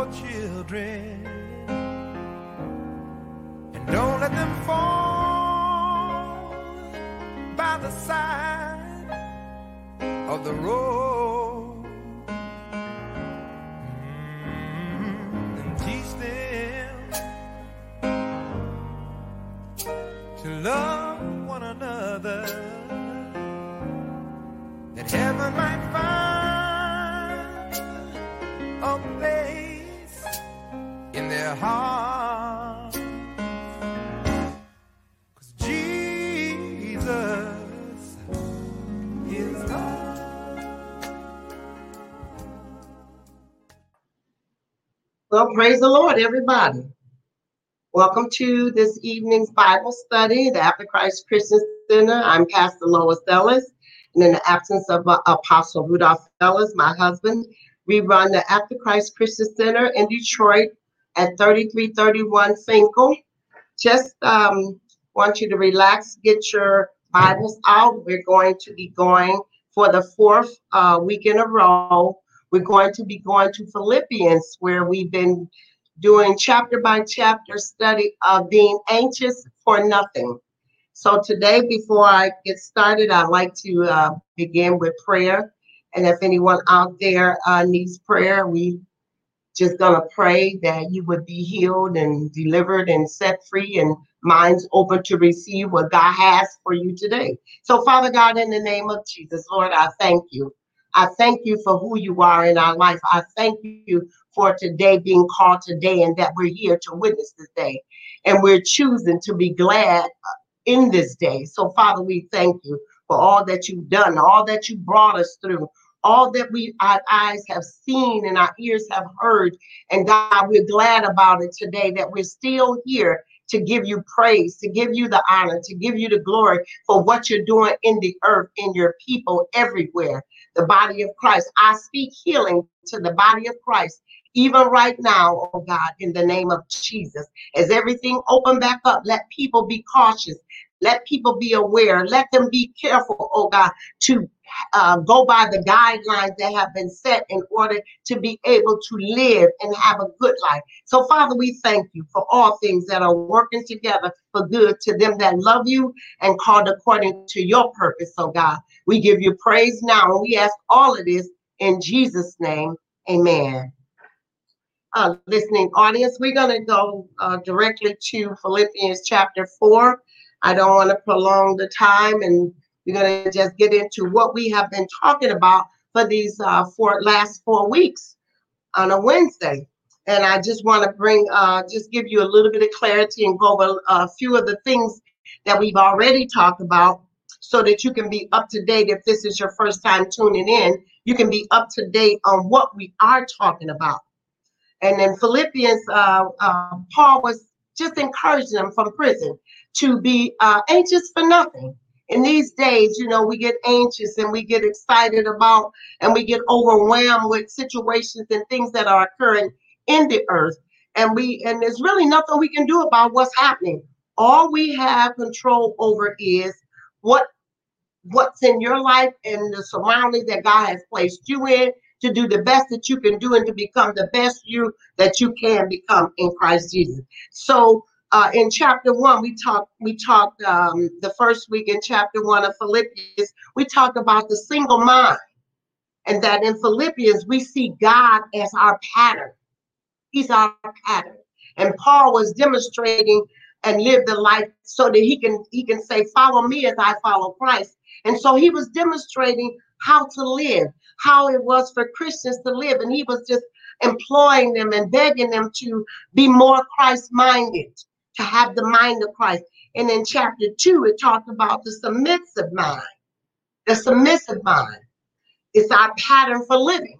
your children and don't let them fall by the side of the road. Heart. 'Cause Jesus is love. Well, praise the Lord, everybody. Welcome to this evening's Bible study, the After Christ Christian Center. I'm Pastor Lois Ellis, and in the absence of uh, Apostle Rudolph Ellis, my husband, we run the After Christ Christian Center in Detroit at 3331 Finkel. Just um, want you to relax, get your Bibles out. We're going to be going for the fourth uh, week in a row. We're going to be going to Philippians, where we've been doing chapter by chapter study of being anxious for nothing. So today, before I get started, I'd like to uh, begin with prayer. And if anyone out there uh, needs prayer, we just gonna pray that you would be healed and delivered and set free and minds open to receive what God has for you today. So, Father God, in the name of Jesus, Lord, I thank you. I thank you for who you are in our life. I thank you for today being called today and that we're here to witness this day. And we're choosing to be glad in this day. So, Father, we thank you for all that you've done, all that you brought us through, all that we our eyes have seen and our ears have heard. And God, we're glad about it today that we're still here to give you praise, to give you the honor, to give you the glory for what you're doing in the earth, in your people everywhere. The body of Christ. I speak healing to the body of Christ even right now, oh God, in the name of Jesus. As everything open back up, let people be cautious. Let people be aware. Let them be careful, oh God, to uh, go by the guidelines that have been set in order to be able to live and have a good life. So, Father, we thank you for all things that are working together for good to them that love you and called according to your purpose, oh God. We give you praise now and we ask all of this in Jesus' name. Amen uh, listening audience, we're going to go uh, directly to Philippians chapter 4. I don't want to prolong the time, and we're going to just get into what we have been talking about for these uh, four last four weeks on a Wednesday. And I just want to bring, uh, just give you a little bit of clarity and go over a few of the things that we've already talked about so that you can be up to date. If this is your first time tuning in, you can be up to date on what we are talking about. And in Philippians, uh, uh, Paul was just encouraging them from prison to be uh, anxious for nothing. In these days, you know, we get anxious and we get excited about and we get overwhelmed with situations and things that are occurring in the earth. And we and there's really nothing we can do about what's happening. All we have control over is what what's in your life and the surroundings that God has placed you in to do the best that you can do and to become the best you that you can become in Christ Jesus. So uh, in chapter one, we talked we talked um, the first week in chapter one of Philippians, we talked about the single mind. And that in Philippians, we see God as our pattern. He's our pattern. And Paul was demonstrating and lived the life so that he can he can say, follow me as I follow Christ. And so he was demonstrating how to live, how it was for Christians to live. And he was just employing them and begging them to be more Christ minded, to have the mind of Christ. And in chapter two, it talked about the submissive mind. The submissive mind is our pattern for living.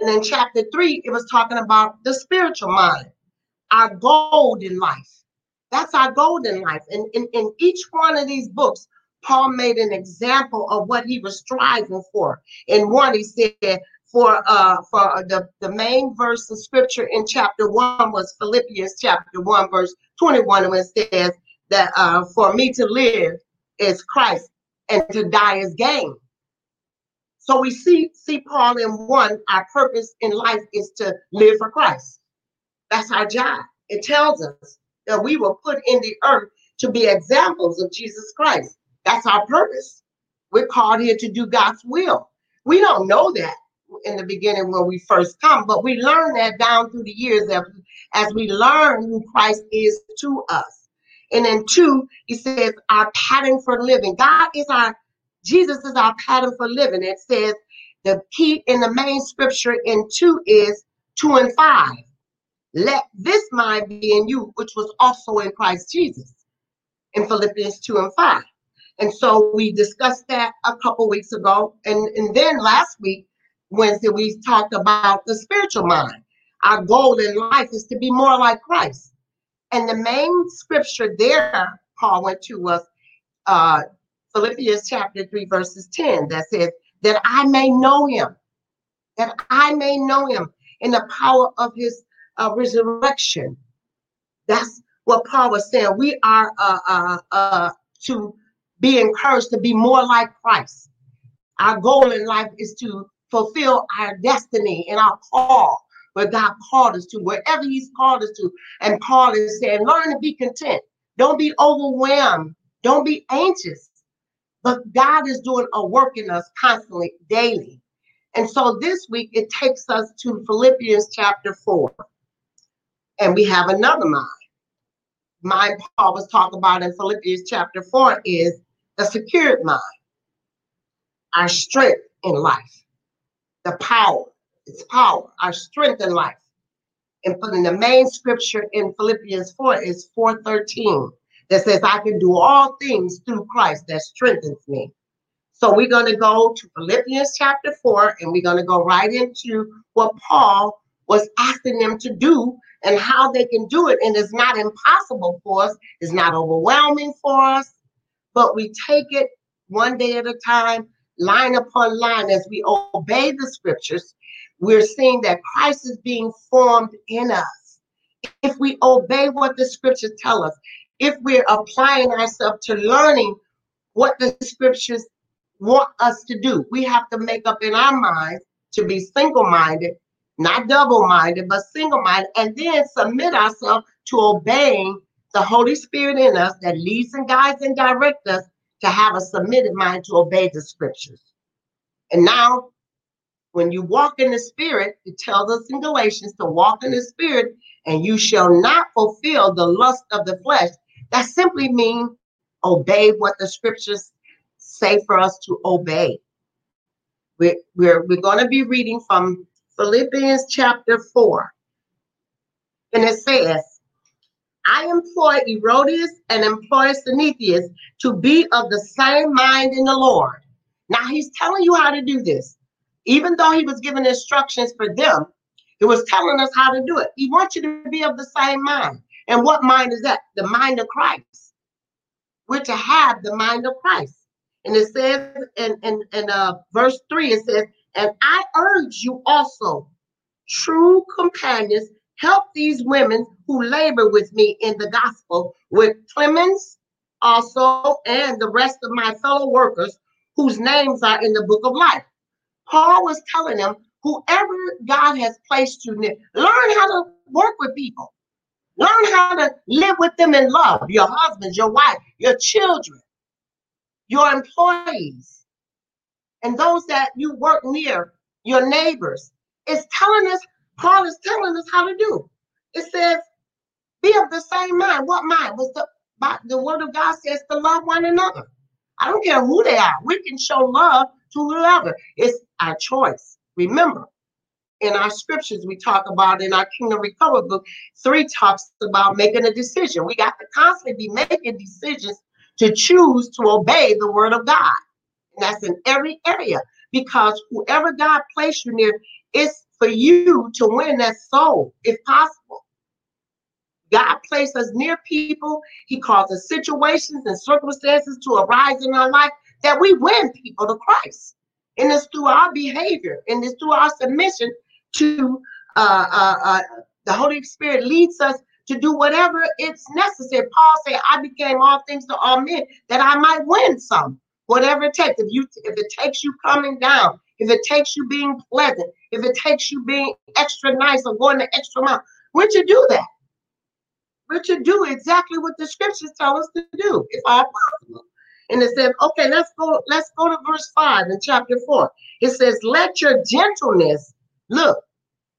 And in chapter three, it was talking about the spiritual mind, our goal in life. That's our goal in life. And in, in each one of these books, Paul made an example of what he was striving for. In one, he said, for uh for the, the main verse of scripture in chapter one was Philippians chapter one, verse 21, when it says that uh for me to live is Christ and to die is gain. So we see see Paul in one. Our purpose in life is to live for Christ. That's our job. It tells us that we were put in the earth to be examples of Jesus Christ. That's our purpose. We're called here to do God's will. We don't know that in the beginning when we first come, but we learn that down through the years as, as we learn who Christ is to us. And then two, he says our pattern for living. God is our, Jesus is our pattern for living. It says the key in the main scripture in two is two and five. Let this mind be in you, which was also in Christ Jesus in Philippians 2 and 5. And so we discussed that a couple weeks ago. And, and then last week, Wednesday, we talked about the spiritual mind. Our goal in life is to be more like Christ. And the main scripture there, Paul went to was uh, Philippians chapter 3, verses 10, that says, That I may know him, that I may know him in the power of his uh, resurrection. That's what Paul was saying. We are uh, uh, uh, to be encouraged to be more like Christ. Our goal in life is to fulfill our destiny and our call where God called us to, wherever He's called us to. And Paul is saying, learn to be content. Don't be overwhelmed. Don't be anxious. But God is doing a work in us constantly, daily. And so this week it takes us to Philippians chapter 4. And we have another mind. Mind Paul was talking about in Philippians chapter 4 is the secured mind, our strength in life, the power, its power, our strength in life. And putting the main scripture in Philippians 4 is 413 that says, I can do all things through Christ that strengthens me. So we're going to go to Philippians chapter 4 and we're going to go right into what Paul was asking them to do and how they can do it. And it's not impossible for us, it's not overwhelming for us, but we take it one day at a time, line upon line, as we obey the scriptures. We're seeing that Christ is being formed in us. If we obey what the scriptures tell us, if we're applying ourselves to learning what the scriptures want us to do, we have to make up in our minds to be single minded, not double minded, but single minded, and then submit ourselves to obeying the Holy Spirit in us that leads and guides and directs us to have a submitted mind to obey the scriptures. And now, when you walk in the Spirit, it tells us in Galatians to walk in the Spirit, and you shall not fulfill the lust of the flesh. That simply means obey what the scriptures say for us to obey. We're, we're, we're going to be reading from Philippians chapter 4. And it says, I employ Herodias and employ Synesius to be of the same mind in the Lord. Now he's telling you how to do this. Even though he was giving instructions for them, he was telling us how to do it. He wants you to be of the same mind. And what mind is that? The mind of Christ. We're to have the mind of Christ. And it says in, in, in uh, verse 3, it says, And I urge you also, true companions, help these women who labor with me in the gospel, with Clemens also, and the rest of my fellow workers whose names are in the book of life. Paul was telling them, whoever God has placed you near, learn how to work with people. Learn how to live with them in love, your husbands, your wife, your children, your employees, and those that you work near, your neighbors. It's telling us, Paul is telling us how to do. It says, be of the same mind. What mind? Was the the word of God says to love one another. I don't care who they are. We can show love to whoever. It's our choice. Remember, in our scriptures, we talk about in our Kingdom Recover book, three talks about making a decision. We got to constantly be making decisions to choose to obey the word of God. And that's in every area because whoever God placed you near is for you to win that soul, if possible. God placed us near people. He causes situations and circumstances to arise in our life that we win people to Christ. And it's through our behavior and it's through our submission to uh, uh, uh, the Holy Spirit leads us to do whatever it's necessary. Paul said, I became all things to all men that I might win some, whatever it takes. If you if it takes you coming down, if it takes you being pleasant, if it takes you being extra nice or going the extra mile, we're to do that. We're to do exactly what the scriptures tell us to do, if all possible. And it says, okay, let's go, let's go to verse 5 in chapter 4. It says, let your gentleness, look,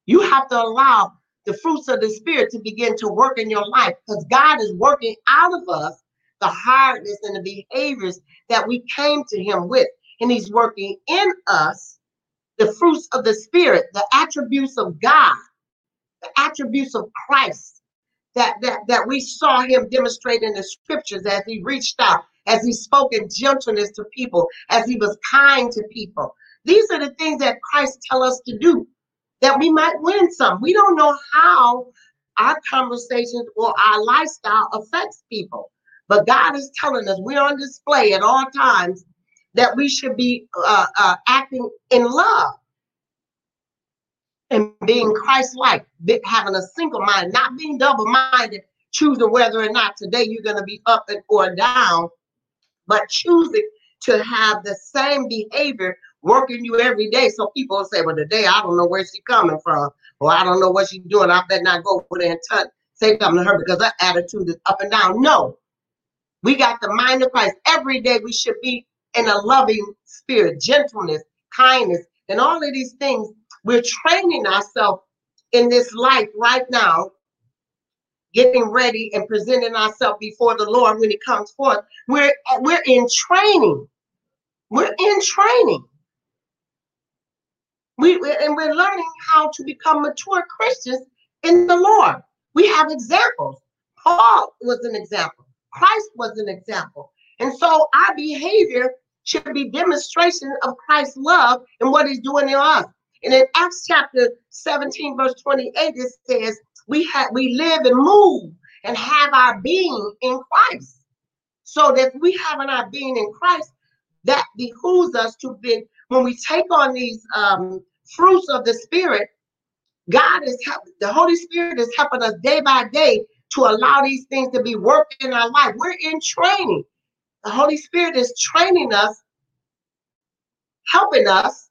you have to allow the fruits of the spirit to begin to work in your life because God is working out of us the hardness and the behaviors that we came to him with. And he's working in us the fruits of the spirit, the attributes of God, the attributes of Christ that, that, that we saw him demonstrate in the scriptures as he reached out, as he spoke in gentleness to people, as he was kind to people. These are the things that Christ tell us to do, that we might win some. We don't know how our conversations or our lifestyle affects people. But God is telling us we're on display at all times that we should be uh, uh, acting in love and being Christ-like, having a single mind, not being double-minded, choosing whether or not today you're going to be up and or down, but choosing to have the same behavior working you every day. So people will say, well, today I don't know where she's coming from, or I don't know what she's doing. I better not go over there and touch, say something to her because her attitude is up and down. No, we got the mind of Christ. Every day we should be in a loving spirit, gentleness, kindness, and all of these things. We're training ourselves in this life right now, getting ready and presenting ourselves before the Lord when He comes forth. We're we're in training. We're in training. We and we're learning how to become mature Christians in the Lord. We have examples. Paul was an example. Christ was an example. And so our behavior should be demonstration of Christ's love and what he's doing in us. And in Acts chapter 17, verse 28, it says, we have we live and move and have our being in Christ. So that we have our being in Christ, that behooves us to be when we take on these um, fruits of the Spirit. God is helping, the Holy Spirit is helping us day by day to allow these things to be worked in our life. We're in training. The Holy Spirit is training us, helping us,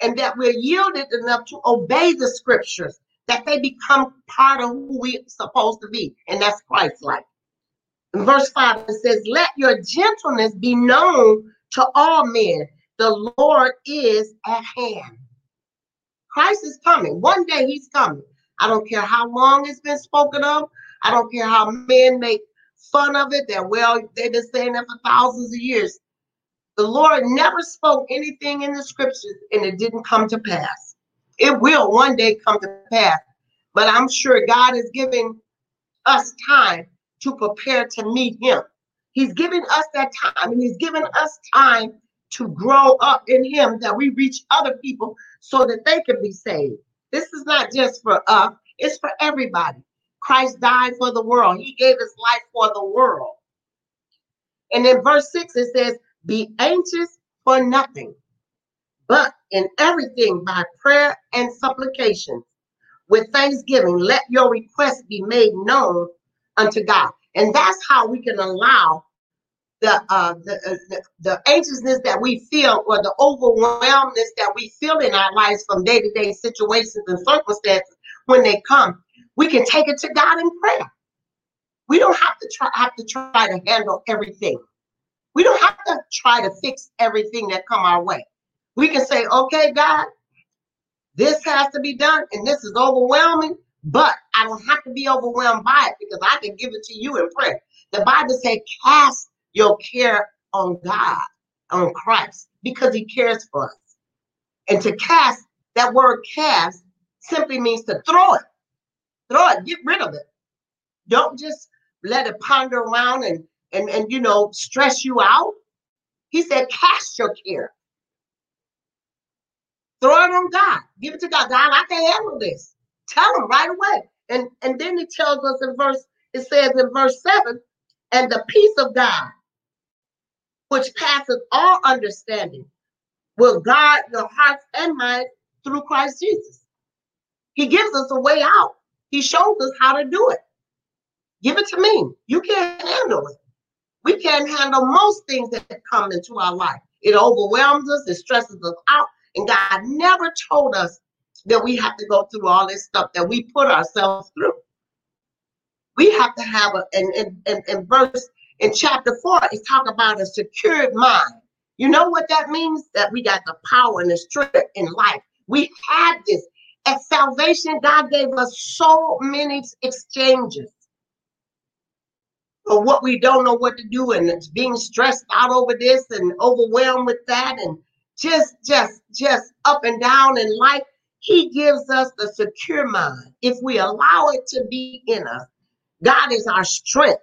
and that we're yielded enough to obey the scriptures, that they become part of who we're supposed to be, and that's Christ-like. In verse 5, it says, Let your gentleness be known to all men. The Lord is at hand. Christ is coming. One day he's coming. I don't care how long it's been spoken of. I don't care how men make fun of it. That well, they've been saying that for thousands of years. The Lord never spoke anything in the scriptures and it didn't come to pass. It will one day come to pass. But I'm sure God is giving us time to prepare to meet him. He's giving us that time and he's giving us time to grow up in him that we reach other people so that they can be saved. This is not just for us, it's for everybody. Christ died for the world. He gave his life for the world. And in verse 6, it says, Be anxious for nothing, but in everything by prayer and supplication. With thanksgiving, let your requests be made known unto God. And that's how we can allow the, uh, the, uh, the, the anxiousness that we feel or the overwhelmness that we feel in our lives from day to day situations and circumstances when they come we can take it to God in prayer. We don't have to try have to try to handle everything. We don't have to try to fix everything that come our way. We can say, okay, God, this has to be done, and this is overwhelming, but I don't have to be overwhelmed by it because I can give it to you in prayer. The Bible says, cast your care on God, on Christ, because he cares for us. And to cast, that word cast simply means to throw it. Throw it, get rid of it. Don't just let it ponder around and and and you know stress you out. He said, cast your care. Throw it on God. Give it to God. God, I can handle this. Tell him right away. And and then he tells us in verse, it says in verse 7, and the peace of God, which passes all understanding, will guard your hearts and minds through Christ Jesus. He gives us a way out. He shows us how to do it. Give it to me. You can't handle it. We can't handle most things that come into our life. It overwhelms us, it stresses us out, And God never told us that we have to go through all this stuff that we put ourselves through. We have to have a, and in, in verse, in chapter four, it's talking about a secured mind. You know what that means? That we got the power and the strength in life. We have this. At salvation, God gave us so many exchanges. For what we don't know what to do and it's being stressed out over this and overwhelmed with that and just just just up and down in life he gives us the secure mind. If we allow it to be in us god is our strength.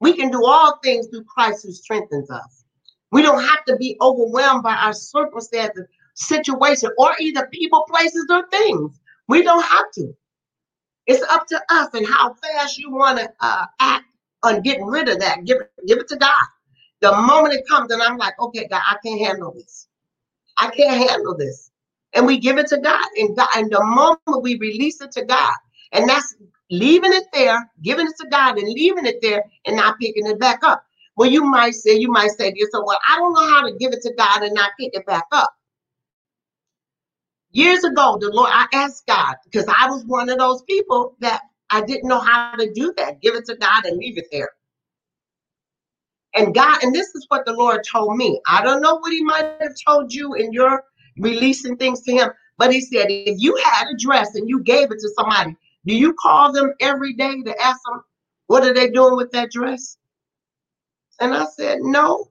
We can do all things through christ who strengthens us. We don't have to be overwhelmed by our circumstances situation or either people places or things we don't have to it's up to us and how fast you want to uh, act on getting rid of that. Give it, give it to God. The moment it comes, and I'm like, okay, God, I can't handle this. I can't handle this. And we give it to God. And God, and the moment we release it to God, and that's leaving it there, giving it to God and leaving it there and not picking it back up. Well, you might say, you might say to yourself, well, I don't know how to give it to God and not pick it back up. Years ago, the Lord, I asked God because I was one of those people that I didn't know how to do that. Give it to God and leave it there. And God, and this is what the Lord told me. I don't know what He might have told you in your releasing things to Him, but He said, if you had a dress and you gave it to somebody, do you call them every day to ask them what are they doing with that dress? And I said, no.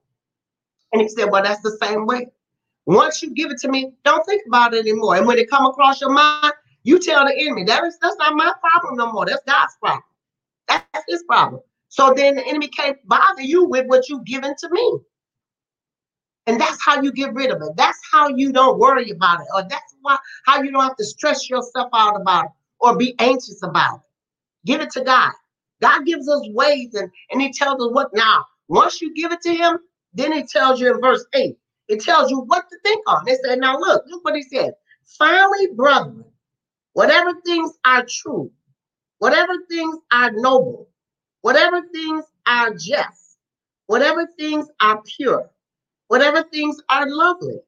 And he said, well, that's the same way. Once you give it to me, don't think about it anymore. And when it come across your mind, you tell the enemy that is that's not my problem no more. That's God's problem. That's his problem. So then the enemy can't bother you with what you've given to me. And that's how you get rid of it. That's how you don't worry about it. Or that's why how you don't have to stress yourself out about it or be anxious about it. Give it to God. God gives us ways and, and he tells us what now. Once you give it to him, then he tells you in verse 8, it tells you what to think on. It said, now look, look what he said. Finally, brethren, whatever things are true, whatever things are noble, whatever things are just, whatever things are pure, whatever things are lovely,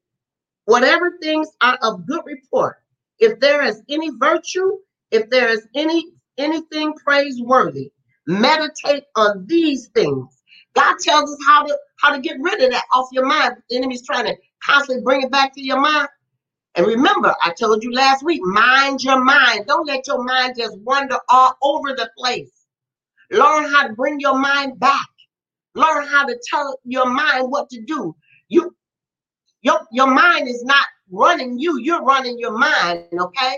whatever things are of good report, if there is any virtue, if there is any anything praiseworthy, meditate on these things. God tells us how to how to get rid of that off your mind. The enemy's trying to constantly bring it back to your mind. And remember, I told you last week, mind your mind. Don't let your mind just wander all over the place. Learn how to bring your mind back. Learn how to tell your mind what to do. You your, your mind is not running you, you're running your mind, okay?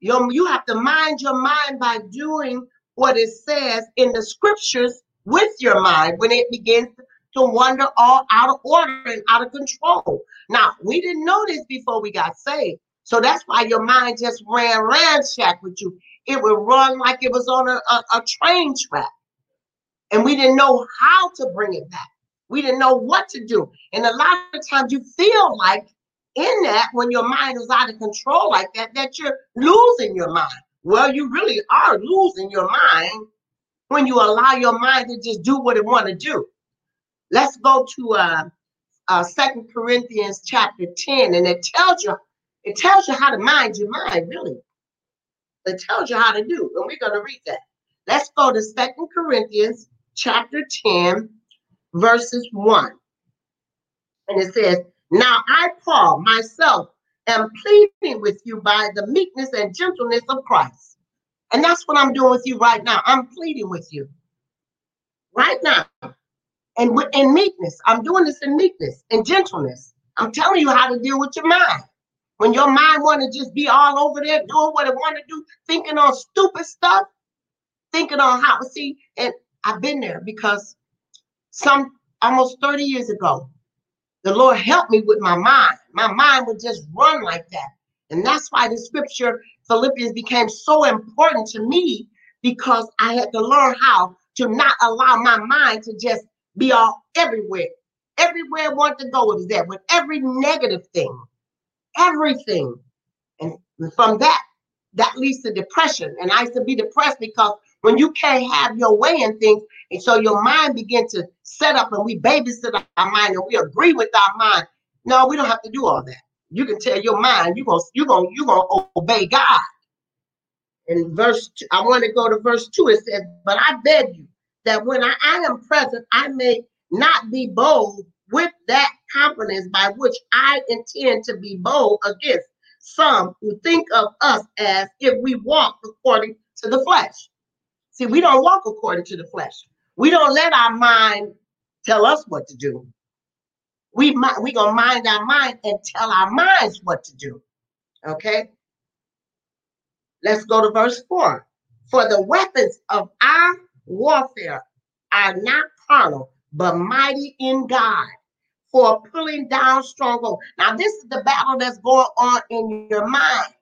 Your, you have to mind your mind by doing what it says in the scriptures with your mind when it begins to wander all out of order and out of control. Now, we didn't know this before we got saved. So that's why your mind just ran ransack with you. It would run like it was on a, a, a train track. And we didn't know how to bring it back. We didn't know what to do. And a lot of times you feel like in that, when your mind is out of control like that, that you're losing your mind. Well, you really are losing your mind when you allow your mind to just do what it want to do. Let's go to uh, uh, Second Corinthians chapter 10, and it tells you it tells you how to mind your mind, really. It tells you how to do, and we're going to read that. Let's go to Second Corinthians chapter 10, verses 1. And it says, Now I, Paul, myself, am pleading with you by the meekness and gentleness of Christ. And that's what I'm doing with you right now. I'm pleading with you right now and in meekness. I'm doing this in meekness and gentleness. I'm telling you how to deal with your mind. When your mind want to just be all over there doing what it want to do, thinking on stupid stuff, thinking on how see, and I've been there because some almost 30 years ago, the Lord helped me with my mind. My mind would just run like that. And that's why the scripture Philippians became so important to me because I had to learn how to not allow my mind to just be all everywhere. Everywhere I want to go is there with every negative thing, everything. And from that, that leads to depression. And I used to be depressed because when you can't have your way in things, and so your mind begin to set up and we babysit our mind and we agree with our mind. No, we don't have to do all that. You can tell your mind you're gonna you're gonna you're gonna obey God. In verse, two, I want to go to verse two. It says, "But I beg you that when I, I am present, I may not be bold with that confidence by which I intend to be bold against some who think of us as if we walk according to the flesh. See, we don't walk according to the flesh. We don't let our mind tell us what to do. We we gonna mind our mind and tell our minds what to do. Okay. Let's go to verse four. For the weapons of our warfare are not carnal, but mighty in God for pulling down strongholds. Now, this is the battle that's going on in your mind.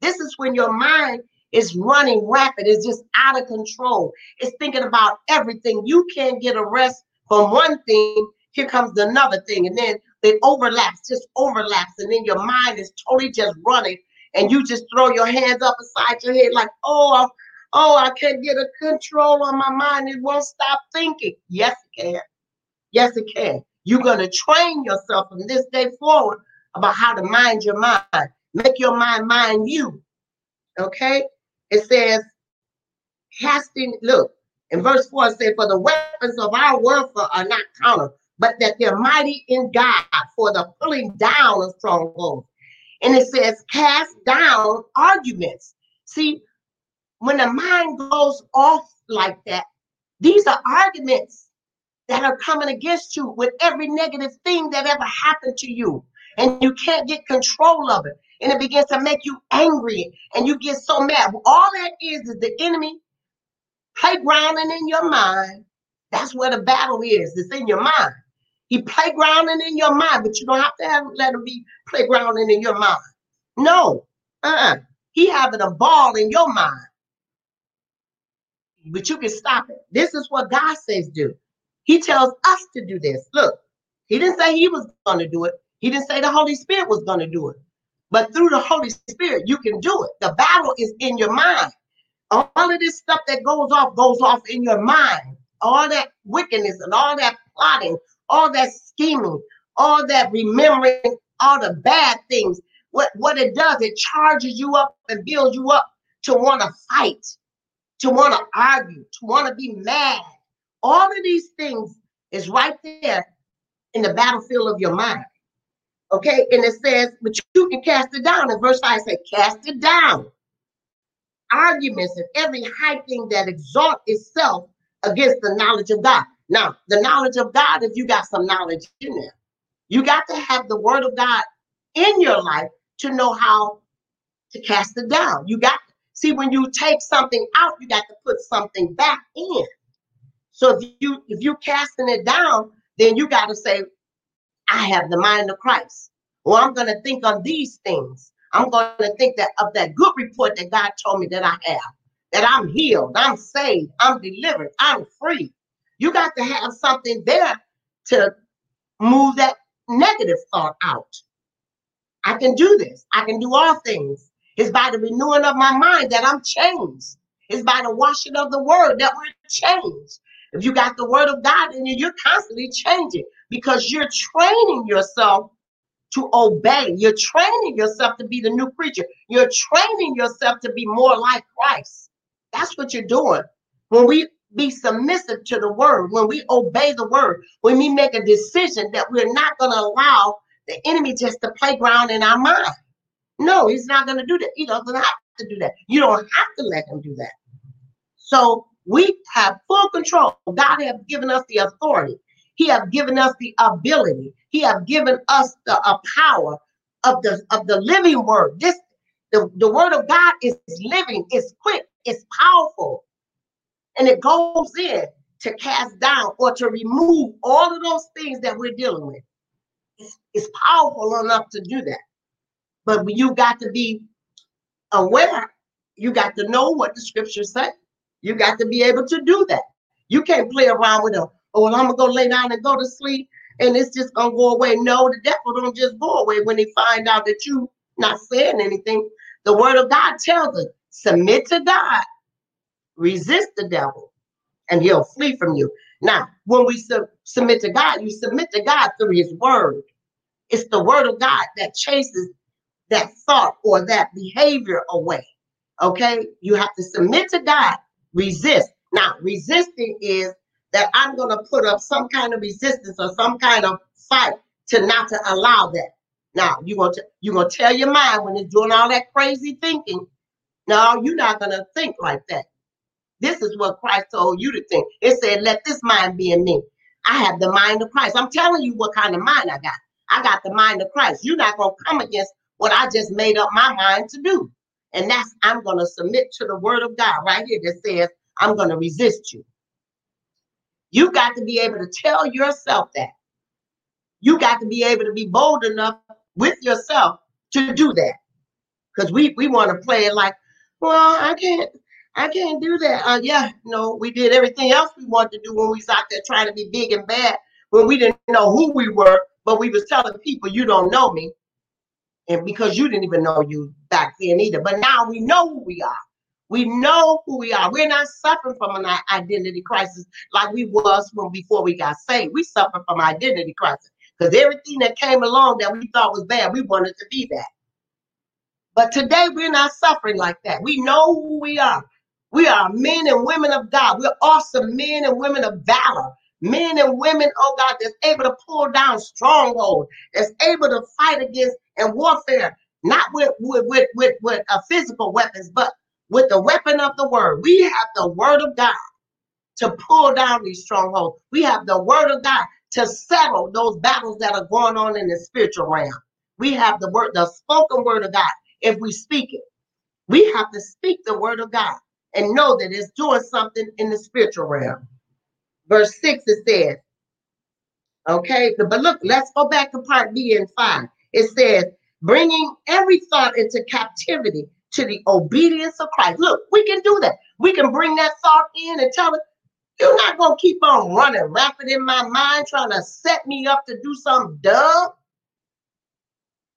This is when your mind is running rapid, it's just out of control. It's thinking about everything. You can't get a rest from one thing, here comes another thing, and then it overlaps, just overlaps, and then your mind is totally just running, and you just throw your hands up beside your head like, oh, oh, I can't get a control on my mind. It won't stop thinking. Yes, it can. Yes, it can. You're going to train yourself from this day forward about how to mind your mind. Make your mind mind you. Okay? It says, casting, look, in verse 4, it says, For the weapons of our warfare are not carnal, but that they're mighty in God for the pulling down of strongholds. And it says, cast down arguments. See, when the mind goes off like that, these are arguments that are coming against you with every negative thing that ever happened to you. And you can't get control of it. And it begins to make you angry and you get so mad. All that is is the enemy playgrounding in your mind. That's where the battle is. It's in your mind. He playgrounding in your mind, but you don't have to have let him be playgrounding in your mind. No, uh-uh. He having a ball in your mind. But you can stop it. This is what God says do. He tells us to do this. Look, he didn't say he was going to do it. He didn't say the Holy Spirit was going to do it. But through the Holy Spirit, you can do it. The battle is in your mind. All of this stuff that goes off goes off in your mind. All that wickedness and all that plotting, all that scheming, all that remembering all the bad things. What, what it does, it charges you up and builds you up to want to fight, to want to argue, to want to be mad, all of these things is right there in the battlefield of your mind. Okay, and it says, but you can cast it down. In verse 5 says, cast it down. Arguments and every high thing that exalt itself against the knowledge of God. Now, the knowledge of God is you got some knowledge in there. You got to have the word of God in your life to know how to cast it down. You got see when you take something out, you got to put something back in. So if you if you casting it down, then you got to say, I have the mind of Christ. Or I'm going to think on these things. I'm going to think that of that good report that God told me that I have, that I'm healed, I'm saved, I'm delivered, I'm free. You got to have something there to move that negative thought out. I can do this. I can do all things. It's by the renewing of my mind that I'm changed. It's by the washing of the word that we're changed. If you got the word of God in you, you're constantly changing because you're training yourself to obey. You're training yourself to be the new creature. You're training yourself to be more like Christ. That's what you're doing. When we be submissive to the word, when we obey the word, when we make a decision that we're not going to allow the enemy just to playground in our mind. No, he's not going to do that. He doesn't have to do that. You don't have to let him do that. So we have full control. God has given us the authority. He has given us the ability. He has given us the uh, power of the of the living word. This the, the word of God is living, it's quick, it's powerful, and it goes in to cast down or to remove all of those things that we're dealing with. It's, it's powerful enough to do that. But you got to be aware. You got to know what the scriptures say. You got to be able to do that. You can't play around with a, oh, well, I'm gonna go lay down and go to sleep and it's just gonna go away. No, the devil don't just go away when he find out that you not saying anything. The word of God tells us, submit to God, resist the devil, and he'll flee from you. Now, when we su- submit to God, you submit to God through his word. It's the word of God that chases that thought or that behavior away. Okay, you have to submit to God, resist. Now, resisting is that I'm going to put up some kind of resistance or some kind of fight to not to allow that. Now, you're going to you're going to tell your mind when it's doing all that crazy thinking. No, you're not going to think like that. This is what Christ told you to think. It said, "Let this mind be in me." I have the mind of Christ. I'm telling you what kind of mind I got. I got the mind of Christ. You're not going to come against what I just made up my mind to do. And that's, I'm going to submit to the word of God right here that says, I'm going to resist you. You got to be able to tell yourself that. You got to be able to be bold enough with yourself to do that. Because we, we want to play it like, well, I can't, I can't do that. Uh, yeah, no, we did everything else we wanted to do when we was out there trying to be big and bad when we didn't know who we were, but we was telling people you don't know me and because you didn't even know you back then either. But now we know who we are. We know who we are. We're not suffering from an identity crisis like we was when before we got saved. We suffer from identity crisis because everything that came along that we thought was bad, we wanted to be that. But today we're not suffering like that. We know who we are. We are men and women of God. We're awesome men and women of valor men and women, oh God, that's able to pull down strongholds, that's able to fight against and warfare, not with with with with, with uh, physical weapons, but with the weapon of the word. We have the word of God to pull down these strongholds. We have the word of God to settle those battles that are going on in the spiritual realm. We have the word, the spoken word of God. If we speak it, we have to speak the word of God and know that it's doing something in the spiritual realm verse 6 it says, okay, but look, let's go back to part B and 5. It says, bringing every thought into captivity to the obedience of Christ. Look, we can do that. We can bring that thought in and tell it, you're not going to keep on running rapid in my mind, trying to set me up to do something dumb.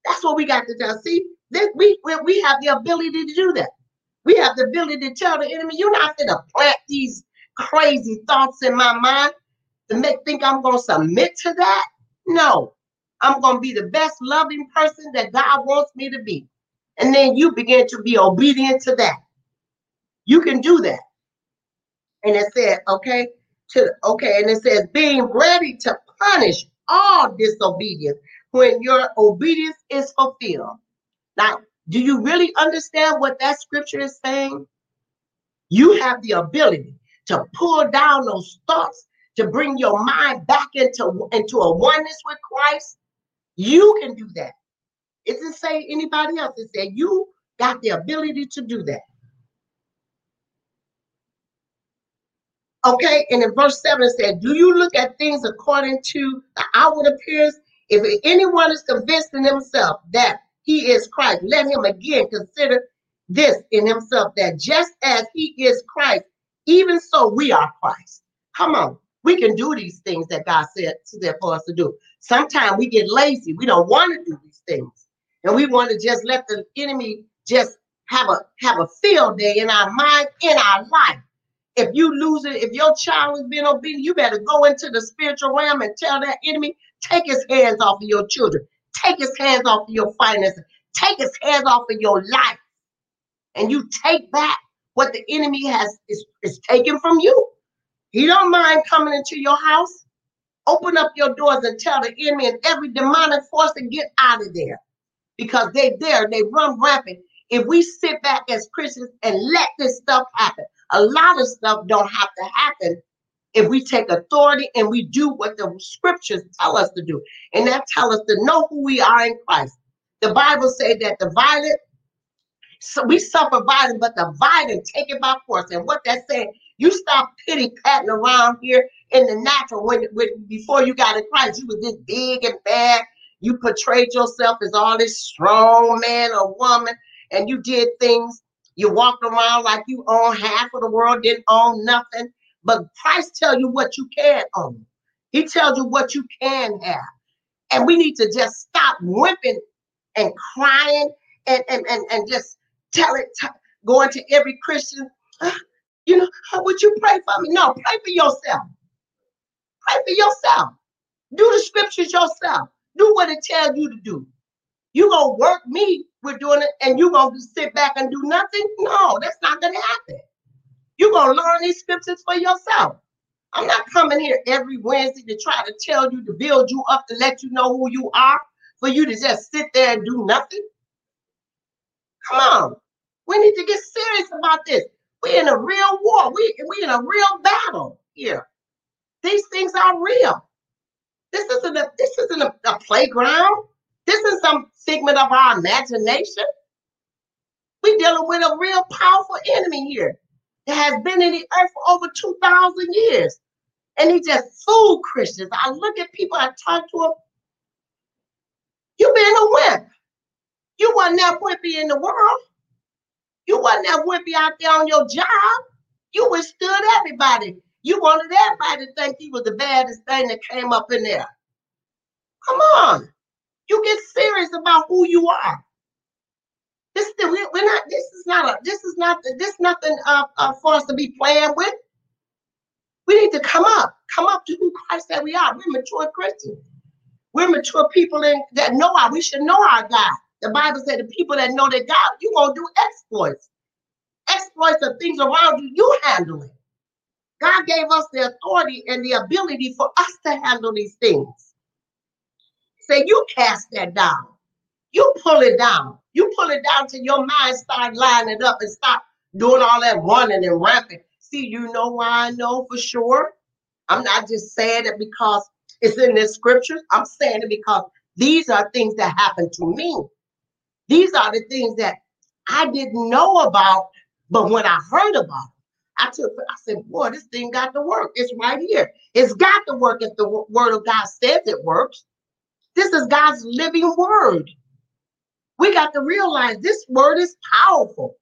That's what we got to tell. See, this, we, we, we have the ability to do that. We have the ability to tell the enemy, you're not going to plant these crazy thoughts in my mind to make think I'm going to submit to that. No, I'm going to be the best loving person that God wants me to be. And then you begin to be obedient to that. You can do that. And it said, okay, to okay, and it says being ready to punish all disobedience when your obedience is fulfilled. Now, do you really understand what that scripture is saying? You have the ability to pull down those thoughts, to bring your mind back into, into a oneness with Christ, you can do that. It doesn't say anybody else. It said you got the ability to do that. Okay, and in verse 7 it said, Do you look at things according to the outward appearance? If anyone is convinced in himself that he is Christ, let him again consider this in himself that just as he is Christ, even so, we are Christ. Come on. We can do these things that God said, said for us to do. Sometimes we get lazy. We don't want to do these things. And we want to just let the enemy just have a have a field day in our mind, in our life. If you lose it, if your child has been obedient, you better go into the spiritual realm and tell that enemy, take his hands off of your children, take his hands off of your finances, take his hands off of your life. And you take back what the enemy has is, is taken from you. He don't mind coming into your house. Open up your doors and tell the enemy and every demonic force to get out of there because they there, they run rampant. If we sit back as Christians and let this stuff happen, a lot of stuff don't have to happen if we take authority and we do what the scriptures tell us to do. And that tell us to know who we are in Christ. The Bible say that the violent so we suffer violence, but the violent take it by force. And what that's saying, you stop pity patting around here in the natural when, when before you got in Christ, you was this big and bad. You portrayed yourself as all this strong man or woman, and you did things. You walked around like you own half of the world, didn't own nothing. But Christ tell you what you can own. He tells you what you can have. And we need to just stop whimping and crying and, and, and, and just tell it, t- going to every Christian, ah, you know, how would you pray for me? No, pray for yourself. Pray for yourself. Do the scriptures yourself. Do what it tells you to do. You gonna work me with doing it, and you gonna sit back and do nothing? No, that's not gonna happen. You gonna learn these scriptures for yourself. I'm not coming here every Wednesday to try to tell you to build you up to let you know who you are, for you to just sit there and do nothing. Come on. We need to get serious about this. We're in a real war. We, we're in a real battle here. These things are real. This isn't a this isn't a, a playground. This is some figment of our imagination. We're dealing with a real powerful enemy here that has been in the earth for over 2,000 years. And he just fooled Christians. I look at people, I talk to them. You been a wimp. You weren't that wimpy in the world. You wasn't that wimpy out there on your job. You withstood everybody. You wanted everybody to think you was the baddest thing that came up in there. Come on. You get serious about who you are. This we're not. This is not a. This is not. This is nothing uh, uh, for us to be playing with. We need to come up. Come up to who Christ said we are. We're mature Christians. We're mature people in, that know our. We should know our God. The Bible said the people that know their God, you're gonna do exploits. Exploits are things around you. You handle it. God gave us the authority and the ability for us to handle these things. Say, you cast that down. You pull it down. You pull it down till your mind start lining it up and stop doing all that running and rapping. See, you know why I know for sure? I'm not just saying it because it's in the scriptures. I'm saying it because these are things that happen to me. These are the things that I didn't know about, but when I heard about I took, I said, boy, this thing got to work. It's right here. It's got to work if the word of God says it works. This is God's living word. We got to realize this word is powerful.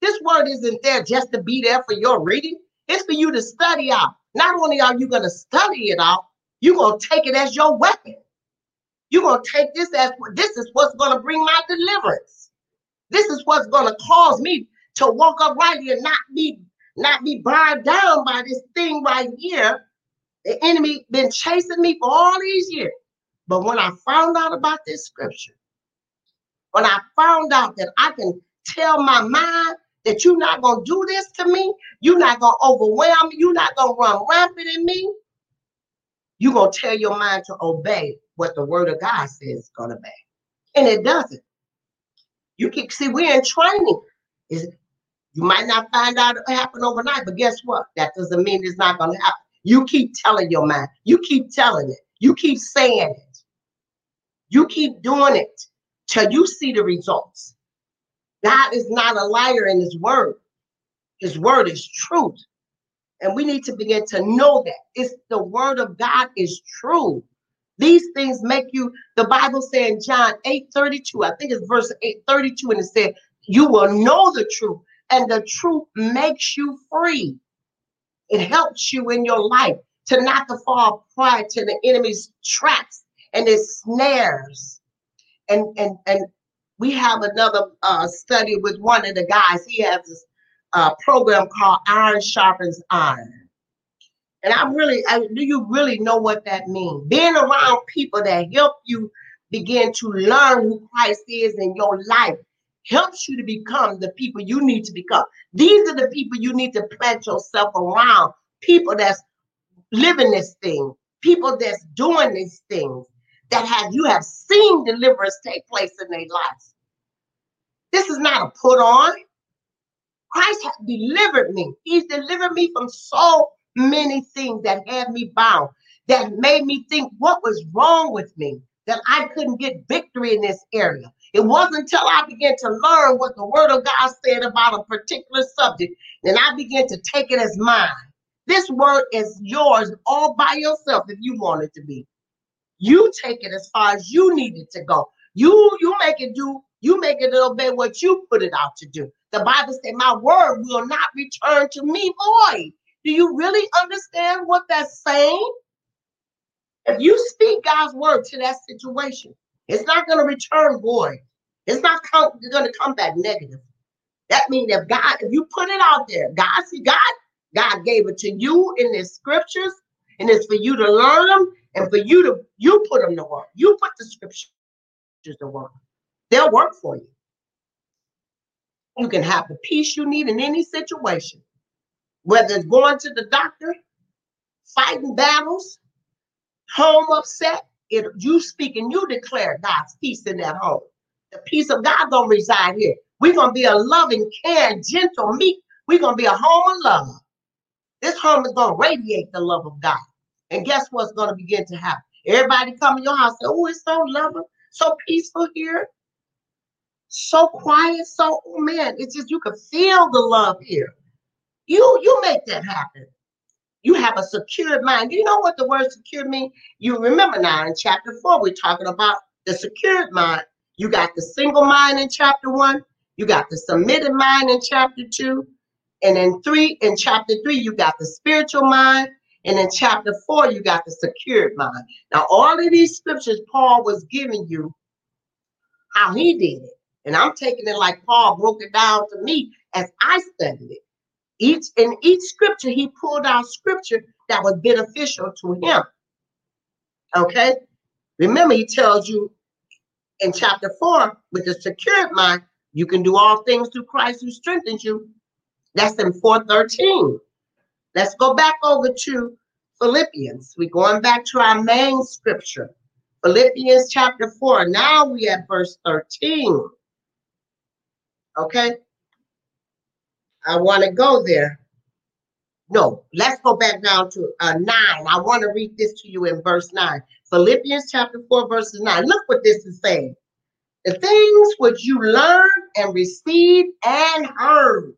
This word isn't there just to be there for your reading. It's for you to study out. Not only are you going to study it out, you're going to take it as your weapon. You're going to take this as this is what's going to bring my deliverance. This is what's going to cause me to walk uprightly and not be not be bogged down by this thing right here. The enemy been chasing me for all these years. But when I found out about this scripture, when I found out that I can tell my mind that you're not going to do this to me, you're not going to overwhelm me, you're not going to run rampant in me, you're going to tell your mind to obey what the word of God says it's going to be. And it doesn't. You can see we're in training. You might not find out it happen overnight, but guess what? That doesn't mean it's not going to happen. You keep telling your mind. You keep telling it. You keep saying it. You keep doing it till you see the results. God is not a liar in his word. His word is truth. And we need to begin to know that. It's the word of God is true. These things make you, the Bible said in John 8 32, I think it's verse 8 32, and it said, You will know the truth, and the truth makes you free. It helps you in your life to not to fall prey to the enemy's traps and his snares. And and and we have another uh, study with one of the guys. He has this uh, program called Iron Sharpens Iron. And I really, I, do you really know what that means? Being around people that help you begin to learn who Christ is in your life helps you to become the people you need to become. These are the people you need to plant yourself around. People that's living this thing, people that's doing these things that have you have seen deliverance take place in their lives. This is not a put on. Christ has delivered me. He's delivered me from so many things that had me bound, that made me think what was wrong with me, that I couldn't get victory in this area. It wasn't until I began to learn what the word of God said about a particular subject, and I began to take it as mine. This word is yours all by yourself if you want it to be. You take it as far as you need it to go. You you make it do, you make it obey what you put it out to do. The Bible said, My word will not return to me void. Do you really understand what that's saying? If you speak God's word to that situation, it's not going to return void. It's not going to come back negative. That means if God, if you put it out there, God see God, God gave it to you in the scriptures, and it's for you to learn them And for you to you put them to work. You put the scriptures to work. They'll work for you. You can have the peace you need in any situation, whether it's going to the doctor, fighting battles, home upset. If you speak and you declare God's peace in that home, the peace of God gonna reside here. We're gonna be a loving, caring, gentle, meek. We're gonna be a home of love. This home is gonna radiate the love of God. And guess what's gonna begin to happen? Everybody come in your house, say, oh, it's so loving, so peaceful here, so quiet, so oh man, it's just you can feel the love here. You you make that happen. You have a secured mind. Do you know what the word secure means? You remember now in chapter four, we're talking about the secured mind. You got the single mind in chapter one, you got the submitted mind in chapter two, and in three, in chapter three, you got the spiritual mind, and in chapter four, you got the secured mind. Now, all of these scriptures Paul was giving you how he did it. And I'm taking it like Paul broke it down to me as I studied it. Each in each scripture, he pulled out scripture that was beneficial to him. Okay. Remember, he tells you in chapter four, with the secured mind, you can do all things through Christ who strengthens you. That's in 413. Let's go back over to Philippians. We're going back to our main scripture. Philippians chapter 4. Now we at verse 13. Okay. I want to go there. No, let's go back down to uh, 9. I want to read this to you in verse 9. Philippians chapter 4, verses 9. Look what this is saying. The things which you learned and received and heard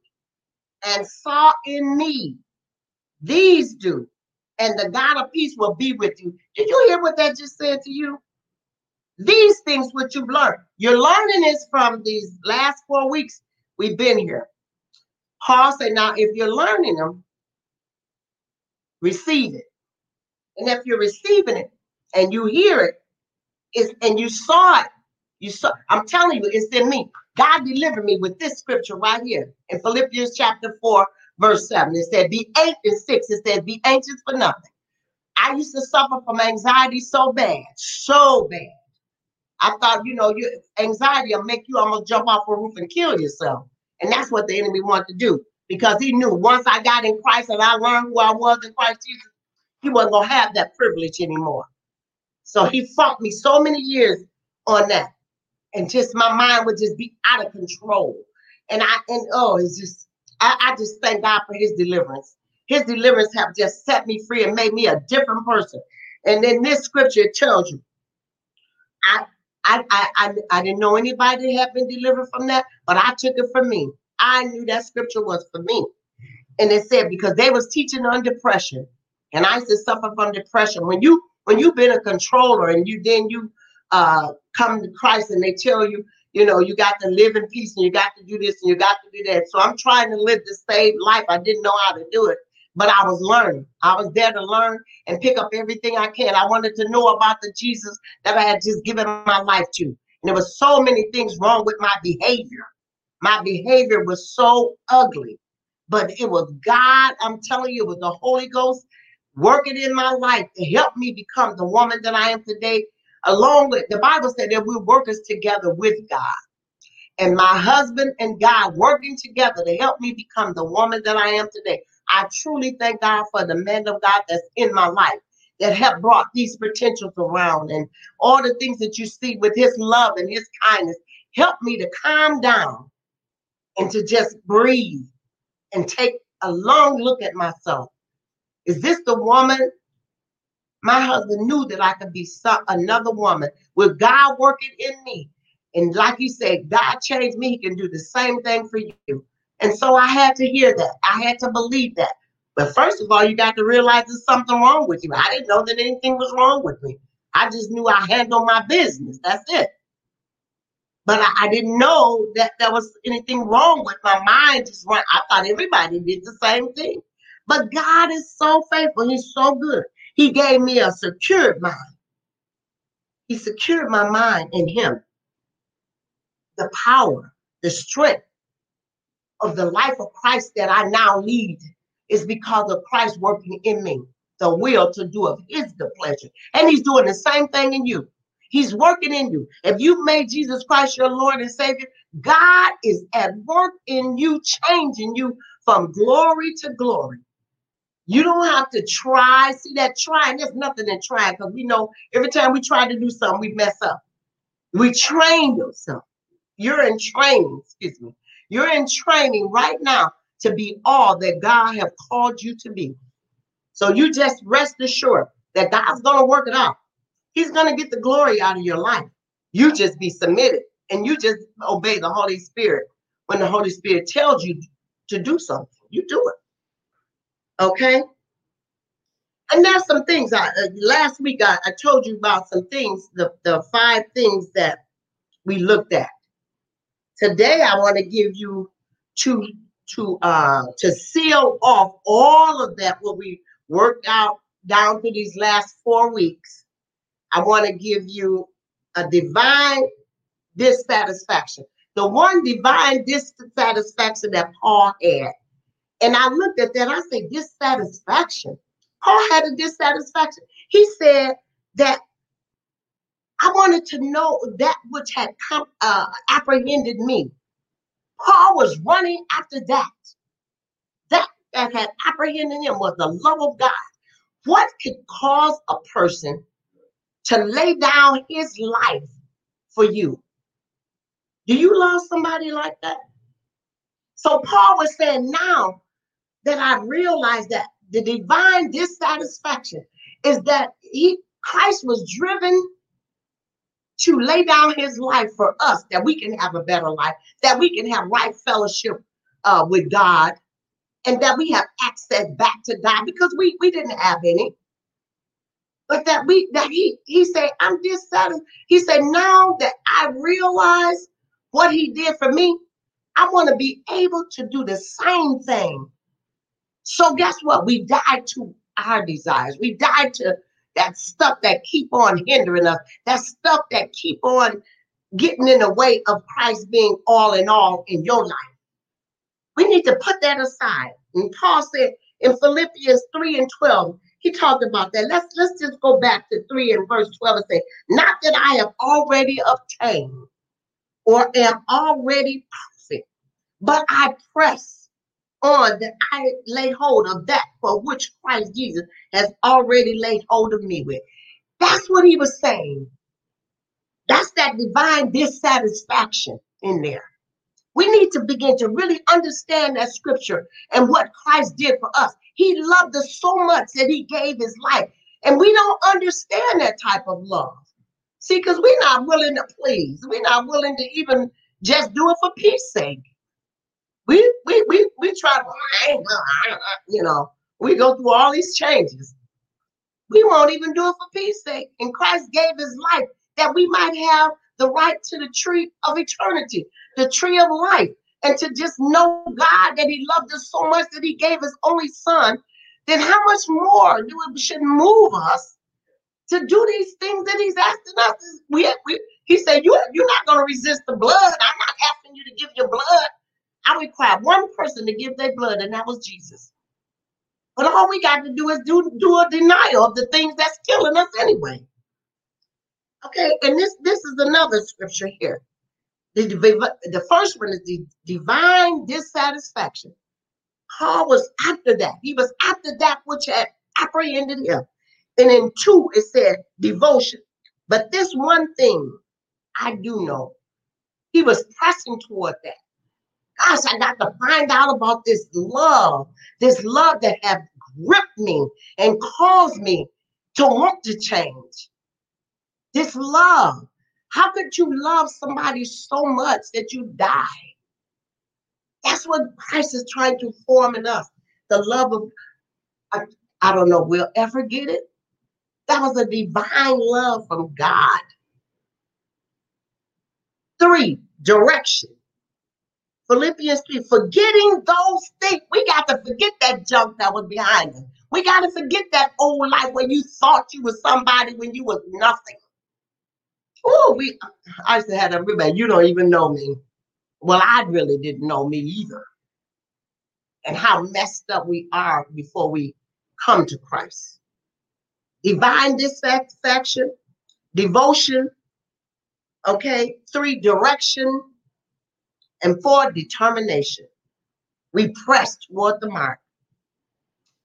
and saw in me, these do, and the God of peace will be with you. Did you hear what that just said to you? These things which you've learned. You're learning this from these last four weeks we've been here. Paul said, now if you're learning them, receive it. And if you're receiving it and you hear it, it, is and you saw it, you saw, I'm telling you, it's in me. God delivered me with this scripture right here in Philippians chapter 4, verse 7. It said, Be eight and six. It said, Be anxious for nothing. I used to suffer from anxiety so bad, so bad. I thought, you know, your anxiety will make you almost jump off a roof and kill yourself. And that's what the enemy wanted to do because he knew once I got in Christ and I learned who I was in Christ Jesus, he wasn't going to have that privilege anymore. So he fought me so many years on that and just my mind would just be out of control. And I and oh, it's just I, I just thank God for his deliverance. His deliverance have just set me free and made me a different person. And then this scripture tells you, I I I I, didn't know anybody that had been delivered from that, but I took it for me. I knew that scripture was for me. And it said because they was teaching on depression, and I used to suffer from depression. When you when you've been a controller and you then you uh, come to Christ and they tell you, you know, you got to live in peace and you got to do this and you got to do that. So I'm trying to live the same life. I didn't know how to do it, but I was learning. I was there to learn and pick up everything I can. I wanted to know about the Jesus that I had just given my life to. And there was so many things wrong with my behavior. My behavior was so ugly, but it was God. I'm telling you, it was the Holy Ghost working in my life to help me become the woman that I am today along with the Bible said that we're workers together with God. And my husband and God working together to help me become the woman that I am today. I truly thank God for the man of God that's in my life that have brought these potentials around and all the things that you see with his love and his kindness help me to calm down and to just breathe and take a long look at myself. Is this the woman my husband knew that I could be some, another woman with God working in me. And like you said, God changed me. He can do the same thing for you. And so I had to hear that. I had to believe that. But first of all, you got to realize there's something wrong with you. I didn't know that anything was wrong with me. I just knew I handled my business. That's it. But I, I didn't know that there was anything wrong with my mind. Just run. I thought everybody did the same thing. But God is so faithful. He's so good. He gave me a secured mind. He secured my mind in him. The power, the strength of the life of Christ that I now lead is because of Christ working in me. the will to do of his good pleasure. And he's doing the same thing in you. He's working in you. If you made Jesus Christ your Lord and Savior, God is at work in you, changing you from glory to glory. You don't have to try. See that trying, there's nothing in trying because we know every time we try to do something, we mess up. We train yourself. You're in training, excuse me. You're in training right now to be all that God have called you to be. So you just rest assured that God's going to work it out. He's going to get the glory out of your life. You just be submitted and you just obey the Holy Spirit. When the Holy Spirit tells you to do something, you do it. Okay? And there's some things I uh, last week I, I told you about some things, the, the five things that we looked at. Today I want to give you to to uh to seal off all of that what we worked out down through these last four weeks. I want to give you a divine dissatisfaction. The one divine dissatisfaction that Paul had. And I looked at that, I said, dissatisfaction. Paul had a dissatisfaction. He said that I wanted to know that which had come uh, apprehended me. Paul was running after that. That that had apprehended him was the love of God. What could cause a person to lay down his life for you? Do you love somebody like that? So Paul was saying, now that I realized that the divine dissatisfaction is that he Christ was driven to lay down his life for us that we can have a better life, that we can have right fellowship uh, with God, and that we have access back to God because we, we didn't have any. But that we that he he said, I'm dissatisfied. He said, now that I realize what he did for me, I want to be able to do the same thing. So guess what? We died to our desires. We died to that stuff that keep on hindering us, that stuff that keep on getting in the way of Christ being all in all in your life. We need to put that aside. And Paul said in Philippians 3 and 12, he talked about that. Let's let's just go back to 3 and verse 12 and say, not that I have already obtained or am already perfect, but I press on that I lay hold of that for which Christ Jesus has already laid hold of me with. That's what he was saying. That's that divine dissatisfaction in there. We need to begin to really understand that scripture and what Christ did for us. He loved us so much that he gave his life. And we don't understand that type of love. See, because we're not willing to please. We're not willing to even just do it for peace sake. We we we we try to, you know, we go through all these changes. We won't even do it for peace sake. And Christ gave his life that we might have the right to the tree of eternity, the tree of life, and to just know God that he loved us so much that he gave his only son, then how much more do it should move us to do these things that he's asking us? We, we he said, you, you're not going to resist the blood. I'm not asking you to give your blood. I required one person to give their blood, and that was Jesus. But all we got to do is do, do a denial of the things that's killing us anyway. Okay, and this this is another scripture here. The, the first one is the divine dissatisfaction. Paul was after that. He was after that which had apprehended him. And in two, it said devotion. But this one thing I do know, he was pressing toward that gosh, I got to find out about this love, this love that have gripped me and caused me to want to change. This love. How could you love somebody so much that you die? That's what Christ is trying to form in us. The love of, I, I don't know, we'll ever get it. That was a divine love from God. Three, direction. Philippians 3, forgetting those things. We got to forget that junk that was behind us. We got to forget that old life where you thought you was somebody when you was nothing. Oh, we I used to have that you don't even know me. Well, I really didn't know me either. And how messed up we are before we come to Christ. divine dissatisfaction, devotion, okay, three, direction, and four determination. We press toward the mark.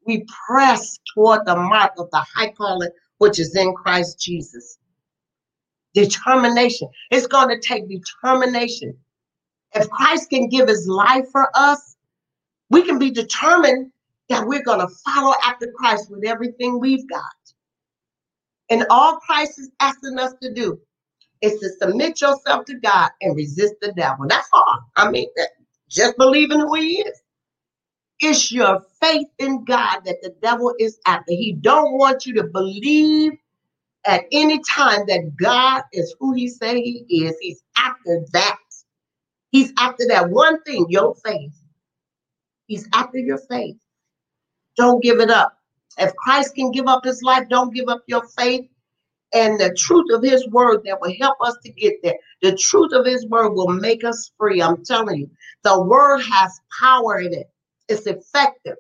We press toward the mark of the high calling which is in Christ Jesus. Determination. It's going to take determination. If Christ can give his life for us, we can be determined that we're going to follow after Christ with everything we've got. And all Christ is asking us to do is to submit yourself to God and resist the devil. That's all. I mean, just believing in who he is. It's your faith in God that the devil is after. He don't want you to believe at any time that God is who he say he is. He's after that. He's after that one thing, your faith. He's after your faith. Don't give it up. If Christ can give up his life, don't give up your faith. And the truth of his word that will help us to get there. The truth of his word will make us free. I'm telling you, the word has power in it, it's effective.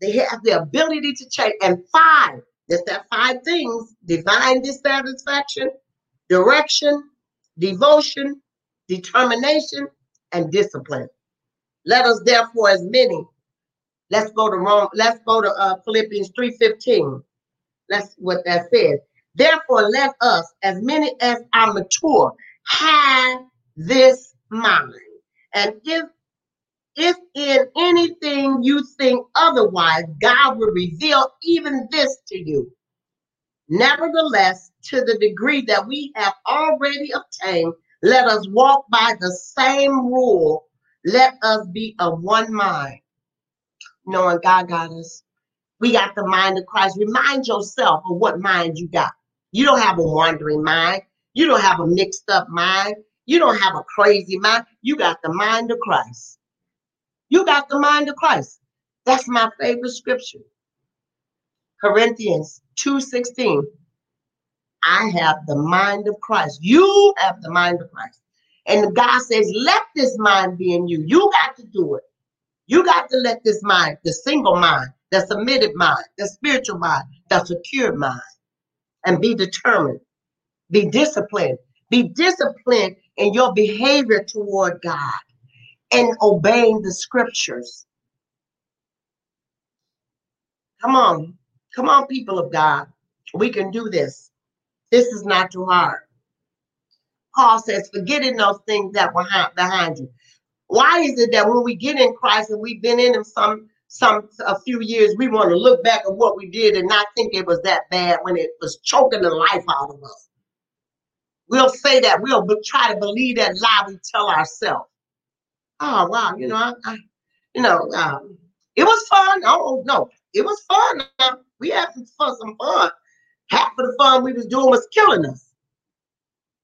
They have the ability to change. And five, there's that five things divine dissatisfaction, direction, devotion, determination, and discipline. Let us therefore, as many, let's go to Rome, let's go to uh, Philippians 3:15. That's what that says. Therefore, let us, as many as are mature, have this mind. And if if in anything you think otherwise, God will reveal even this to you. Nevertheless, to the degree that we have already obtained, let us walk by the same rule. Let us be of one mind. Knowing God got us. We got the mind of Christ. Remind yourself of what mind you got. You don't have a wandering mind. You don't have a mixed up mind. You don't have a crazy mind. You got the mind of Christ. You got the mind of Christ. That's my favorite scripture. Corinthians 2:16. I have the mind of Christ. You have the mind of Christ. And God says, let this mind be in you. You got to do it. You got to let this mind, the single mind, the submitted mind, the spiritual mind, the secure mind, and be determined, be disciplined, be disciplined in your behavior toward God and obeying the scriptures. Come on, come on, people of God. We can do this. This is not too hard. Paul says, forgetting those things that were behind you. Why is it that when we get in Christ and we've been in Him some some a few years, we want to look back at what we did and not think it was that bad when it was choking the life out of us? We'll say that. We'll try to believe that lie we tell ourselves oh wow, you know, I, I you know, um, it was fun. Oh no, it was fun. Uh, we had some, fun, some fun. Half of the fun we was doing was killing us,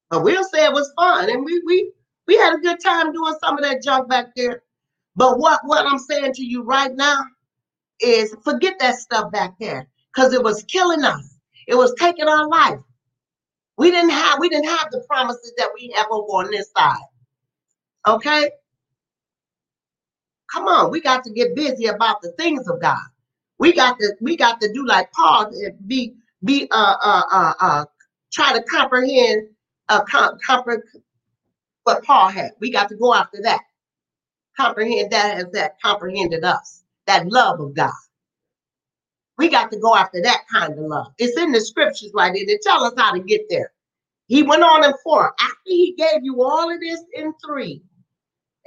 but we'll say it was fun, and we we we had a good time doing some of that junk back there. But what what I'm saying to you right now is forget that stuff back there because it was killing us. It was taking our life. We didn't have we didn't have the promises that we have over on this side. Okay, Come on, we got to get busy about the things of God. We got to we got to do like Paul and be be uh uh uh, uh try to comprehend uh com- comprehend what Paul had. We got to go after that. Comprehend that as that comprehended us. That love of God. We got to go after that kind of love. It's in the scriptures right there. They tell us how to get there. He went on in four. After he gave you all of this in three,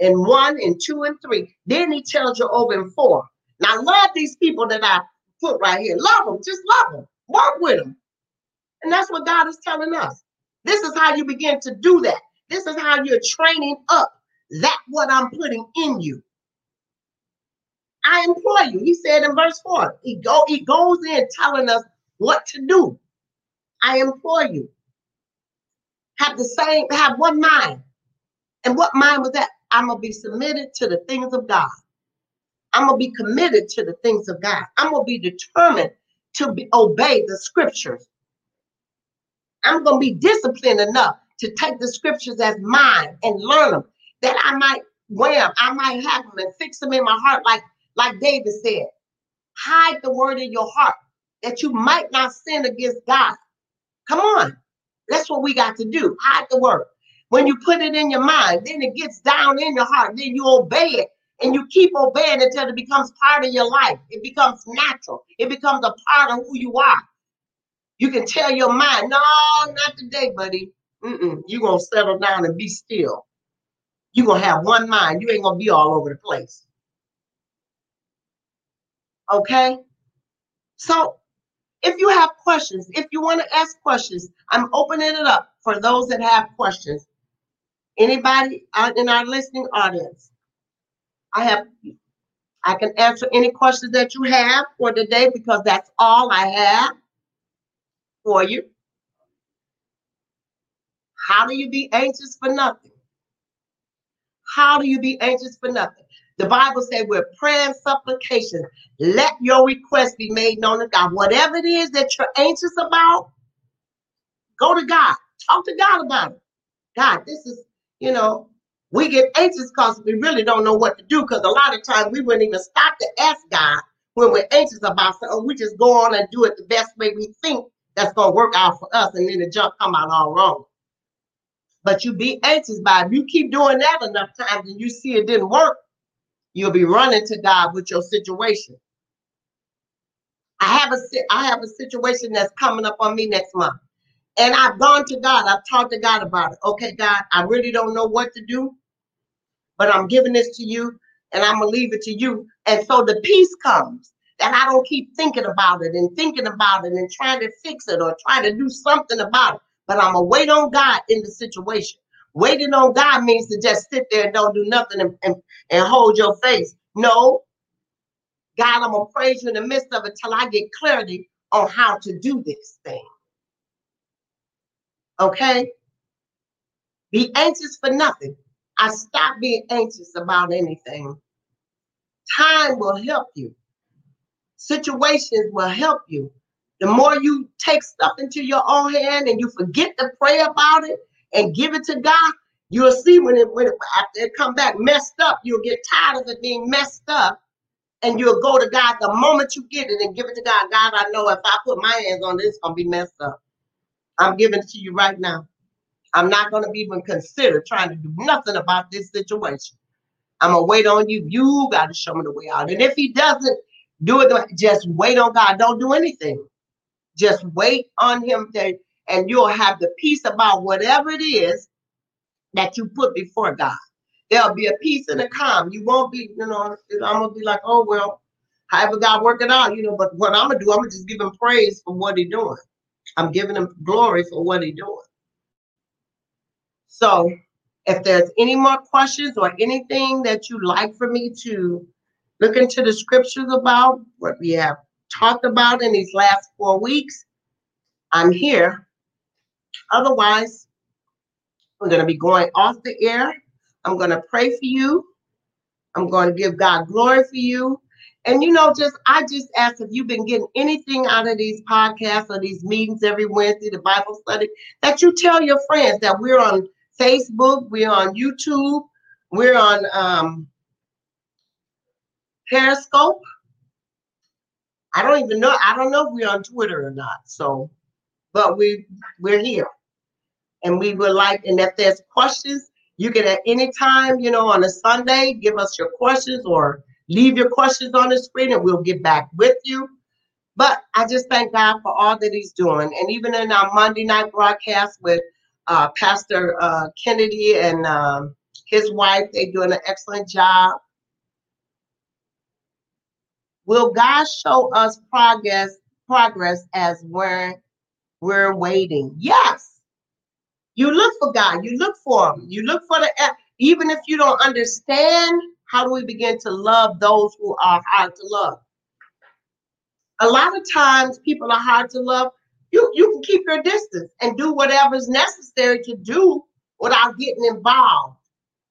and one and two and three. Then he tells you over in four. Now love these people that I put right here. Love them. Just love them. Walk with them. And that's what God is telling us. This is how you begin to do that. This is how you're training up that what I'm putting in you. I implore you. He said in verse 4, he go he goes in telling us what to do. I implore you. Have the same, have one mind. And what mind was that? I'm to be submitted to the things of God. I'm to be committed to the things of God. I'm to be determined to be, obey the scriptures. I'm to be disciplined enough to take the scriptures as mine and learn them that I might wham. I might have them and fix them in my heart, like, like David said. Hide the word in your heart that you might not sin against God. Come on. That's what we got to do. Hide the word. When you put it in your mind, then it gets down in your heart. Then you obey it and you keep obeying until it becomes part of your life. It becomes natural. It becomes a part of who you are. You can tell your mind, no, not today, buddy. Mm-mm. You're going to settle down and be still. You're going to have one mind. You ain't going to be all over the place. Okay? So if you have questions, if you want to ask questions, I'm opening it up for those that have questions. Anybody out in our listening audience? I have I can answer any questions that you have for today because that's all I have for you. How do you be anxious for nothing? How do you be anxious for nothing? The Bible says with prayer and supplication, let your request be made known to God. Whatever it is that you're anxious about, go to God. Talk to God about it. God, this is, you know, we get anxious because we really don't know what to do. Because a lot of times we wouldn't even stop to ask God when we're anxious about something. We just go on and do it the best way we think that's gonna work out for us, and then the jump come out all wrong. But you be anxious by it. You keep doing that enough times and you see it didn't work, you'll be running to God with your situation. I have a I have a situation that's coming up on me next month. And I've gone to God. I've talked to God about it. Okay, God, I really don't know what to do, but I'm giving this to you and I'm to leave it to you. And so the peace comes that I don't keep thinking about it and thinking about it and trying to fix it or trying to do something about it. But I'm going to wait on God in the situation. Waiting on God means to just sit there and don't do nothing and, and, and hold your face. No. God, I'm going to praise you in the midst of it till I get clarity on how to do this thing. Okay? Be anxious for nothing. I stop being anxious about anything. Time will help you. Situations will help you. The more you take stuff into your own hand and you forget to pray about it and give it to God, you'll see when it when it, after it come back messed up, you'll get tired of it being messed up, and you'll go to God the moment you get it and give it to God. God, I know if I put my hands on this, it's gonna be messed up. I'm giving it to you right now. I'm not to even consider trying to do nothing about this situation. I'm to wait on you. You got to show me the way out. And if he doesn't do it, just wait on God. Don't do anything. Just wait on him to, and you'll have the peace about whatever it is that you put before God. There'll be a peace and a calm. You won't be, you know, I'm to be like, oh, well, however God work it out, you know, but what I'm to do, I'm to just give him praise for what he's doing. I'm giving him glory for what he's doing. So if there's any more questions or anything that you'd like for me to look into the scriptures about what we have talked about in these last four weeks, I'm here. Otherwise, I'm going to be going off the air. I'm going to pray for you. I'm going to give God glory for you. And you know, just I just ask if you've been getting anything out of these podcasts or these meetings every Wednesday, the Bible study, that you tell your friends that we're on Facebook, we're on YouTube, we're on um, Periscope. I don't even know. I don't know if we're on Twitter or not. So, but we we're here, and we would like. And if there's questions, you can at any time, you know, on a Sunday, give us your questions or Leave your questions on the screen and we'll get back with you. But I just thank God for all that He's doing. And even in our Monday night broadcast with uh, Pastor uh, Kennedy and um, his wife, they're doing an excellent job. Will God show us progress progress as we're we're waiting? Yes. You look for God. You look for Him. You look for the even if you don't understand how do we begin to love those who are hard to love? A lot of times people are hard to love. You, you can keep your distance and do whatever is necessary to do without getting involved.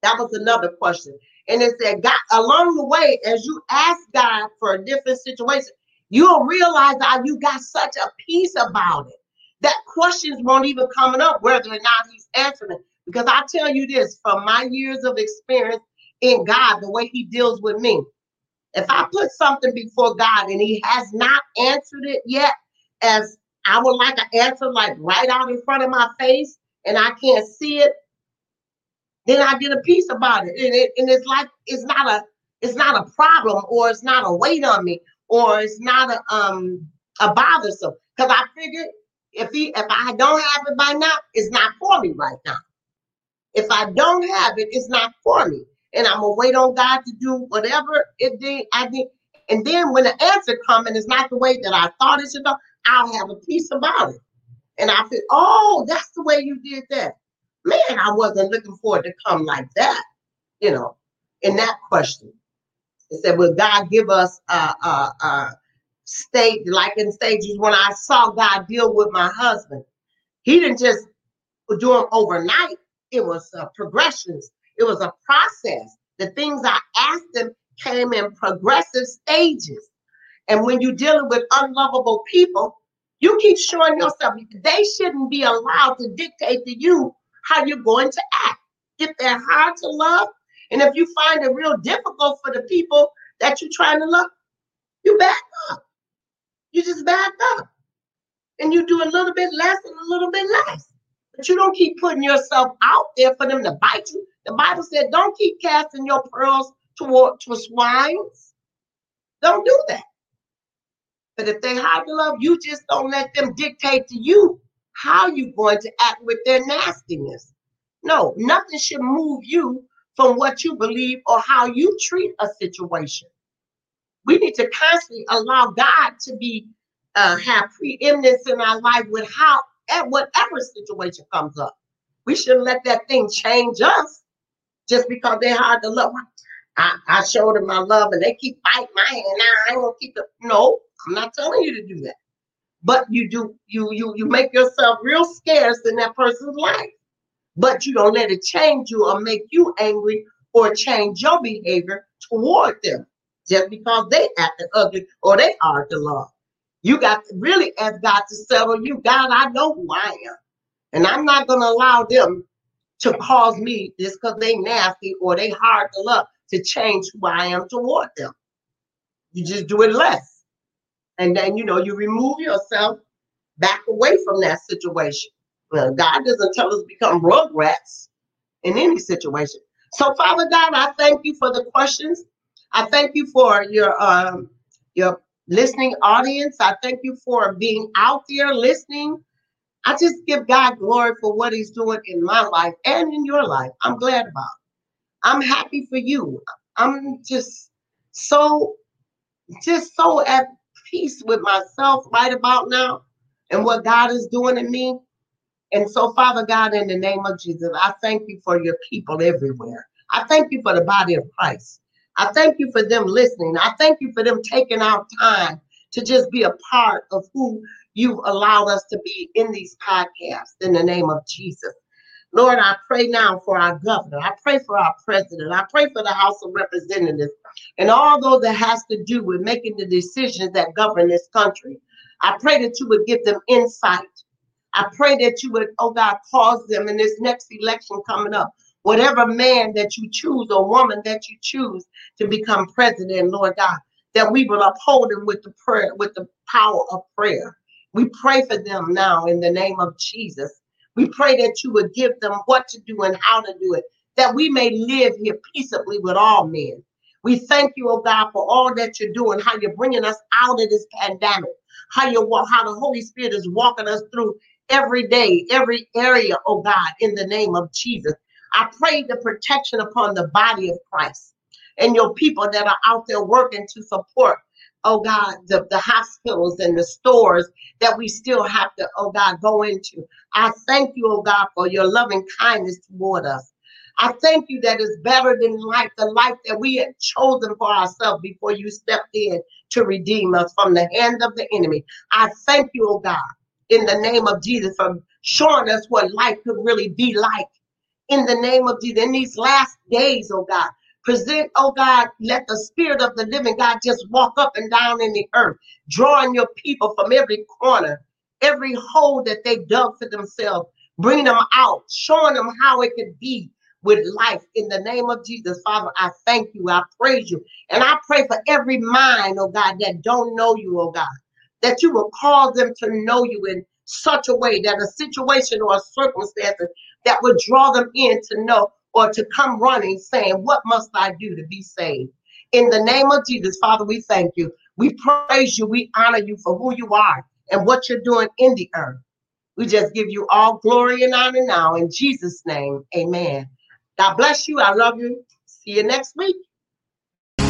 That was another question. And it said, God, along the way, as you ask God for a different situation, you'll realize that you got such a peace about it that questions won't even coming up whether or not he's answering it. Because I tell you this, from my years of experience in God the way He deals with me. If I put something before God and He has not answered it yet, as I would like an answer like right out in front of my face and I can't see it, then I get a peace about it. And, it, and it's like it's not a it's not a problem or it's not a weight on me or it's not a um a bothersome. Because I figured if he if I don't have it by now, it's not for me right now. If I don't have it, it's not for me. And I'm gonna wait on God to do whatever it did. I did. And then when the answer comes and it's not the way that I thought it should go, I'll have a peace about it. And I feel, oh, that's the way you did that. Man, I wasn't looking for it to come like that, you know, in that question. It said, Will God give us a, a, a state like in stages when I saw God deal with my husband? He didn't just do them overnight, it was uh, progressions, it was a process. The things I asked him came in progressive stages. And when you're dealing with unlovable people, you keep showing yourself they shouldn't be allowed to dictate to you how you're going to act. If they're hard to love, and if you find it real difficult for the people that you're trying to love, you back up. You just back up. And you do a little bit less and a little bit less. But you don't keep putting yourself out there for them to bite you. The Bible said, don't keep casting your pearls toward to swines. Don't do that. But if they hard to love, you just don't let them dictate to you how you're going to act with their nastiness. No, nothing should move you from what you believe or how you treat a situation. We need to constantly allow God to be uh, have preeminence in our life with how at whatever situation comes up. We shouldn't let that thing change us just because they're hard to love. I, I showed them my love and they keep biting my hand. Now I ain't gonna keep it. No, I'm not telling you to do that. But you do you you you make yourself real scarce in that person's life. But you don't let it change you or make you angry or change your behavior toward them just because they acted ugly or they are the love. You got to really ask God to settle you. God, I know who I am. And I'm not gonna allow them to cause me just because they nasty or they hard to love to change who I am toward them. You just do it less. And then, you know, you remove yourself back away from that situation. Well, God doesn't tell us to become rugrats in any situation. So, Father God, I thank you for the questions. I thank you for your um, your listening audience. I thank you for being out there listening. I just give God glory for what He's doing in my life and in your life. I'm glad about. It. I'm happy for you. I'm just so, just so at peace with myself right about now and what God is doing in me. And so, Father God, in the name of Jesus, I thank you for your people everywhere. I thank you for the body of Christ. I thank you for them listening. I thank you for them taking out time to just be a part of who you've allowed us to be in these podcasts in the name of Jesus. Lord, I pray now for our governor. I pray for our president. I pray for the House of Representatives and all those that has to do with making the decisions that govern this country. I pray that you would give them insight. I pray that you would, oh God, cause them in this next election coming up, whatever man that you choose or woman that you choose to become president, Lord God, that we will uphold them with the prayer, with the power of prayer. We pray for them now in the name of Jesus. We pray that you would give them what to do and how to do it, that we may live here peaceably with all men. We thank you, oh God, for all that you're doing, how you're bringing us out of this pandemic, how you how the Holy Spirit is walking us through every day, every area, oh God, in the name of Jesus. I pray the protection upon the body of Christ and your people that are out there working to support oh God, the, the hospitals and the stores that we still have to, oh God, go into. I thank you, oh God, for your loving kindness toward us. I thank you that it's better than life, the life that we had chosen for ourselves before you stepped in to redeem us from the hand of the enemy. I thank you, oh God, in the name of Jesus, for showing us what life could really be like. In the name of Jesus, in these last days, oh God, Present, oh God, let the spirit of the living God just walk up and down in the earth, drawing your people from every corner, every hole that they dug for themselves, bringing them out, showing them how it could be with life in the name of Jesus. Father, I thank you. I praise you. And I pray for every mind, oh God, that don't know you, oh God. that you will cause them to know you in such a way that a situation or a circumstance that would draw them in to know or to come running saying, What must I do to be saved? In the name of Jesus, Father, we thank you. We praise you. We honor you for who you are and what you're doing in the earth. We just give you all glory and honor now. In Jesus' name, amen. God bless you. I love you. See you next week.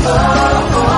Oh,